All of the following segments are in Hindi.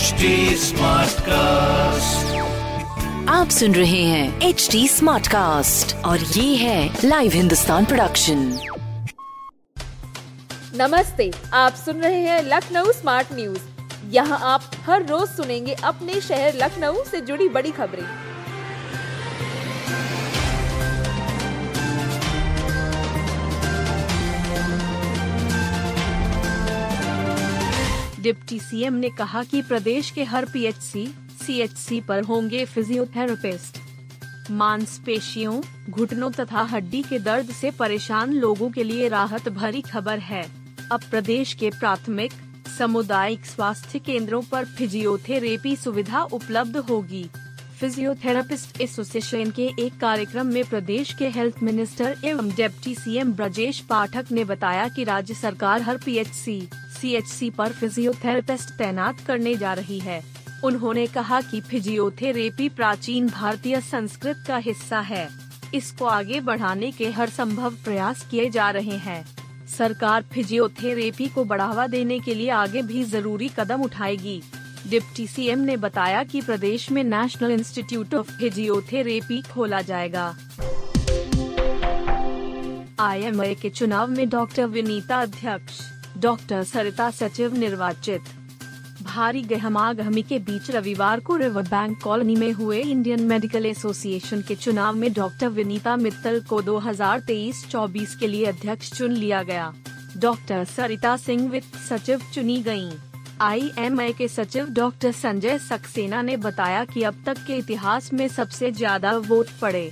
HD कास्ट आप सुन रहे हैं एच डी स्मार्ट कास्ट और ये है लाइव हिंदुस्तान प्रोडक्शन नमस्ते आप सुन रहे हैं लखनऊ स्मार्ट न्यूज़ यहाँ आप हर रोज सुनेंगे अपने शहर लखनऊ से जुड़ी बड़ी खबरें। डिप्टी सीएम ने कहा कि प्रदेश के हर पीएचसी, सीएचसी पर होंगे फिजियोथेरेपिस्ट मांसपेशियों घुटनों तथा हड्डी के दर्द से परेशान लोगों के लिए राहत भरी खबर है। अब प्रदेश के प्राथमिक सामुदायिक स्वास्थ्य केंद्रों पर फिजियोथेरेपी सुविधा उपलब्ध होगी। फिजियोथेरेपिस्ट एसोसिएशन के एक कार्यक्रम में प्रदेश के हेल्थ मिनिस्टर एवं डिप्टी सीएम ब्रजेश पाठक ने बताया कि राज्य सरकार हर पीएचसी, सीएचसी पर फिजियोथेरेपिस्ट तैनात करने जा रही है। उन्होंने कहा कि फिजियोथेरेपी प्राचीन भारतीय संस्कृत का हिस्सा है। इसको आगे बढ़ाने के हर संभव प्रयास किए जा रहे हैं। सरकार फिजियोथेरेपी को बढ़ावा देने के लिए आगे भी ज़रूरी कदम उठाएगी। डिप्टी सीएम ने बताया कि प्रदेश में नेशनल इंस्टीट्यूट ऑफ़ फिजियोथेरेपी खोला जाएगा। आईएमए के चुनाव में डॉक्टर विनीता अध्यक्ष। डॉक्टर सरिता सचिव निर्वाचित। भारी गहमागहमी के बीच रविवार को रिवर बैंक कॉलोनी में हुए इंडियन मेडिकल एसोसिएशन के चुनाव में डॉक्टर विनीता मित्तल को 2023-24 के लिए अध्यक्ष चुन लिया गया। डॉक्टर सरिता सिंह वित्त सचिव चुनी गयीं। आईएमए के सचिव डॉक्टर संजय सक्सेना ने बताया कि अब तक के इतिहास में सबसे ज़्यादा वोट पड़े।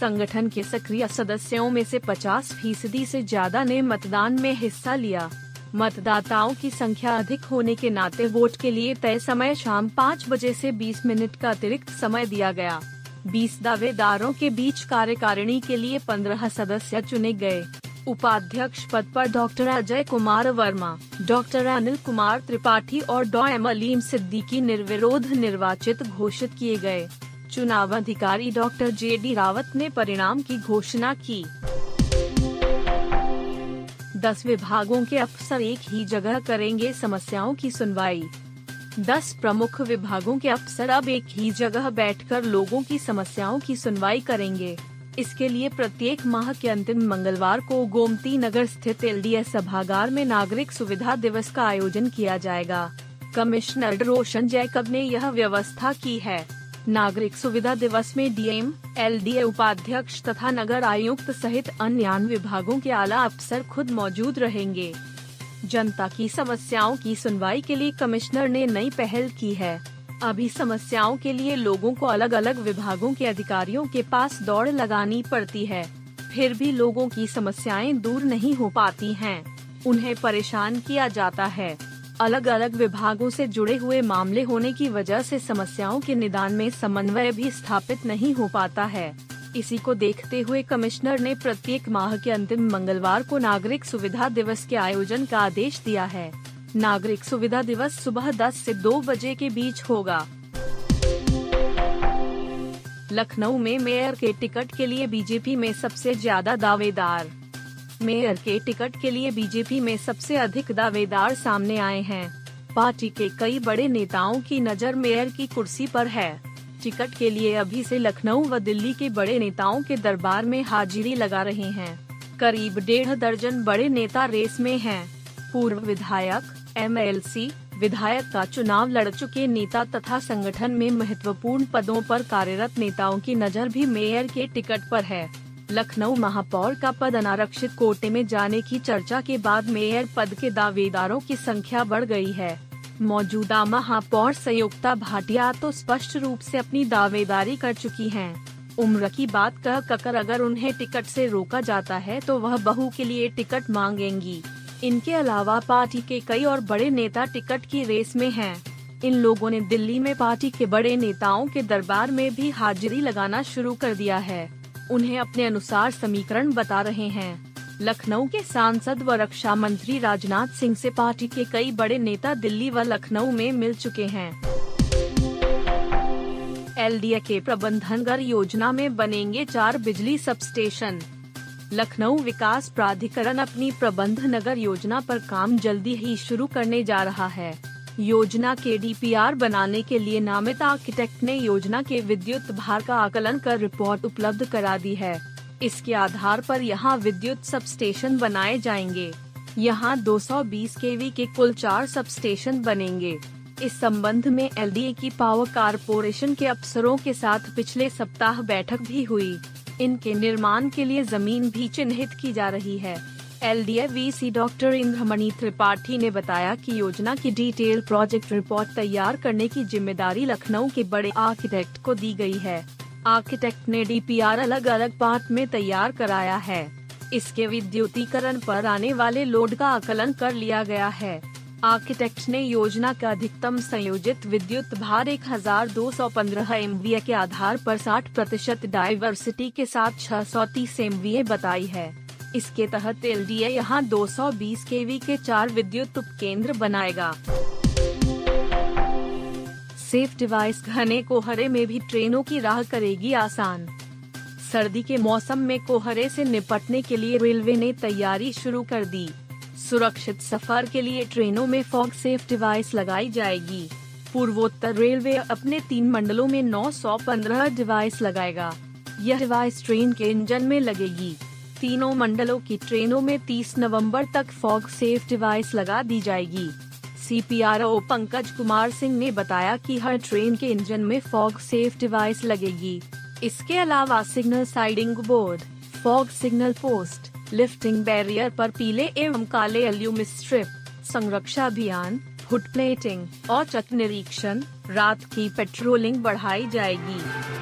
संगठन के सक्रिय सदस्यों में से 50 फ़ीसदी से ज़्यादा ने मतदान में हिस्सा लिया। मतदाताओं की संख्या अधिक होने के नाते वोट के लिए तय समय शाम पाँच बजे से 20 मिनट का अतिरिक्त समय दिया गया। 20 दावेदारों के बीच कार्यकारिणी के लिए 15 सदस्य चुने गए। उपाध्यक्ष पद पर डॉक्टर अजय कुमार वर्मा, डॉक्टर अनिल कुमार त्रिपाठी और डॉ एम अलीम सिद्दीकी निर्विरोध निर्वाचित घोषित किए गए। चुनाव अधिकारी डॉक्टर जे डी रावत ने परिणाम की घोषणा की। दस विभागों के अफसर एक ही जगह करेंगे समस्याओं की सुनवाई। दस प्रमुख विभागों के अफसर अब एक ही जगह बैठकर लोगों की समस्याओं की सुनवाई करेंगे। इसके लिए प्रत्येक माह के अंतिम मंगलवार को गोमती नगर स्थित एल सभागार में नागरिक सुविधा दिवस का आयोजन किया जाएगा। कमिश्नर रोशन जैकब ने यह व्यवस्था की है। नागरिक सुविधा दिवस में डीएम, एलडीए उपाध्यक्ष तथा नगर आयुक्त सहित अन्य विभागों के आला अफसर खुद मौजूद रहेंगे। जनता की समस्याओं की सुनवाई के लिए कमिश्नर ने नई पहल की है। अभी समस्याओं के लिए लोगों को अलग अलग विभागों के अधिकारियों के पास दौड़ लगानी पड़ती है। फिर भी लोगों की समस्याएँ दूर नहीं हो पाती हैं। उन्हें परेशान किया जाता है। अलग अलग विभागों से जुड़े हुए मामले होने की वजह से समस्याओं के निदान में समन्वय भी स्थापित नहीं हो पाता है। इसी को देखते हुए कमिश्नर ने प्रत्येक माह के अंतिम मंगलवार को नागरिक सुविधा दिवस के आयोजन का आदेश दिया है। नागरिक सुविधा दिवस सुबह 10 से 2 बजे के बीच होगा। लखनऊ में मेयर के टिकट के लिए बीजेपी में सबसे ज़्यादा दावेदार मेयर के टिकट के लिए बीजेपी में सबसे अधिक दावेदार सामने आए हैं। पार्टी के कई बड़े नेताओं की नज़र मेयर की कुर्सी पर है। टिकट के लिए अभी से लखनऊ व दिल्ली के बड़े नेताओं के दरबार में हाजिरी लगा रहे हैं। करीब डेढ़ दर्जन बड़े नेता रेस में हैं। पूर्व विधायक एमएलसी विधायक का चुनाव लड़ चुके नेता तथा संगठन में महत्वपूर्ण पदों पर कार्यरत नेताओं की नज़र भी मेयर के टिकट पर है। लखनऊ महापौर का पद अनारक्षित कोटे में जाने की चर्चा के बाद मेयर पद के दावेदारों की संख्या बढ़ गई है मौजूदा महापौर संयुक्ता भाटिया तो स्पष्ट रूप से अपनी दावेदारी कर चुकी हैं। उम्र की बात कह ककर अगर उन्हें टिकट से रोका जाता है तो वह बहू के लिए टिकट मांगेंगी इनके अलावा पार्टी के कई और बड़े नेता टिकट की रेस में हैं। इन लोगों ने दिल्ली में पार्टी के बड़े नेताओं के दरबार में भी हाजिरी लगाना शुरू कर दिया है उन्हें अपने अनुसार समीकरण बता रहे हैं। लखनऊ के सांसद व रक्षा मंत्री राजनाथ सिंह से पार्टी के कई बड़े नेता दिल्ली व लखनऊ में मिल चुके हैं। एलडीए के प्रबंधनगर योजना में बनेंगे चार बिजली सब स्टेशन लखनऊ विकास प्राधिकरण अपनी प्रबंध नगर योजना पर काम जल्दी ही शुरू करने जा रहा है। योजना के डीपीआर बनाने के लिए नामित आर्किटेक्ट ने योजना के विद्युत भार का आकलन कर रिपोर्ट उपलब्ध करा दी है। इसके आधार पर यहाँ विद्युत सब स्टेशन बनाए जाएँगे। यहाँ 220 केवी के कुल चार सब स्टेशन बनेंगे। इस संबंध में एल की पावर कारपोरेशन के अफसरों के साथ पिछले सप्ताह बैठक भी हुई। इनके निर्माण के लिए ज़मीन भी चिन्हित की जा रही है। L D doctor Indramani Tripathi ने बताया कि योजना की डिटेल प्रोजेक्ट रिपोर्ट तैयार करने की ज़िम्मेदारी लखनऊ के बड़े आर्किटेक्ट को दी गई है। आर्किटेक्ट ने डी अलग अलग पार्ट में तैयार कराया है। इसके विद्युतीकरण पर आने वाले लोड का आकलन कर लिया गया है। आर्किटेक्ट ने योजना का अधिकतम संयोजित विद्युत भार 1215 एमवीए के आधार पर 60 प्रतिशत डाइवर्सिटी के साथ 630 एमवीए बताई है। इसके तहत एल डी ए यहाँ 220 केवी के चार विद्युत उपकेंद्र बनाएगा। सेफ़ डिवाइस घने कोहरे में भी ट्रेनों की राह करेगी आसान। सर्दी के मौसम में कोहरे से निपटने के लिए रेलवे ने तैयारी शुरू कर दी। सुरक्षित सफ़र के लिए ट्रेनों में फॉग सेफ़ डिवाइस लगाई जाएगी। पूर्वोत्तर रेलवे अपने तीन मंडलों में 915 डिवाइस लगाएगा। यह डिवाइस ट्रेन के इंजन में लगेगी। तीनों मंडलों की ट्रेनों में 30 नवंबर तक फॉग सेफ़ डिवाइस लगा दी जाएगी। सीपीआरओ पंकज कुमार सिंह ने बताया कि हर ट्रेन के इंजन में फॉग सेफ़ डिवाइस लगेगी। इसके अलावा signal siding board, fog signal post, lifting barrier पर पीले एवं काले एल्यूम स्ट्रिप, संरक्षा अभियान फुट प्लेटिंग और चक निरीक्षण, रात की पेट्रोलिंग बढ़ाई जाएगी।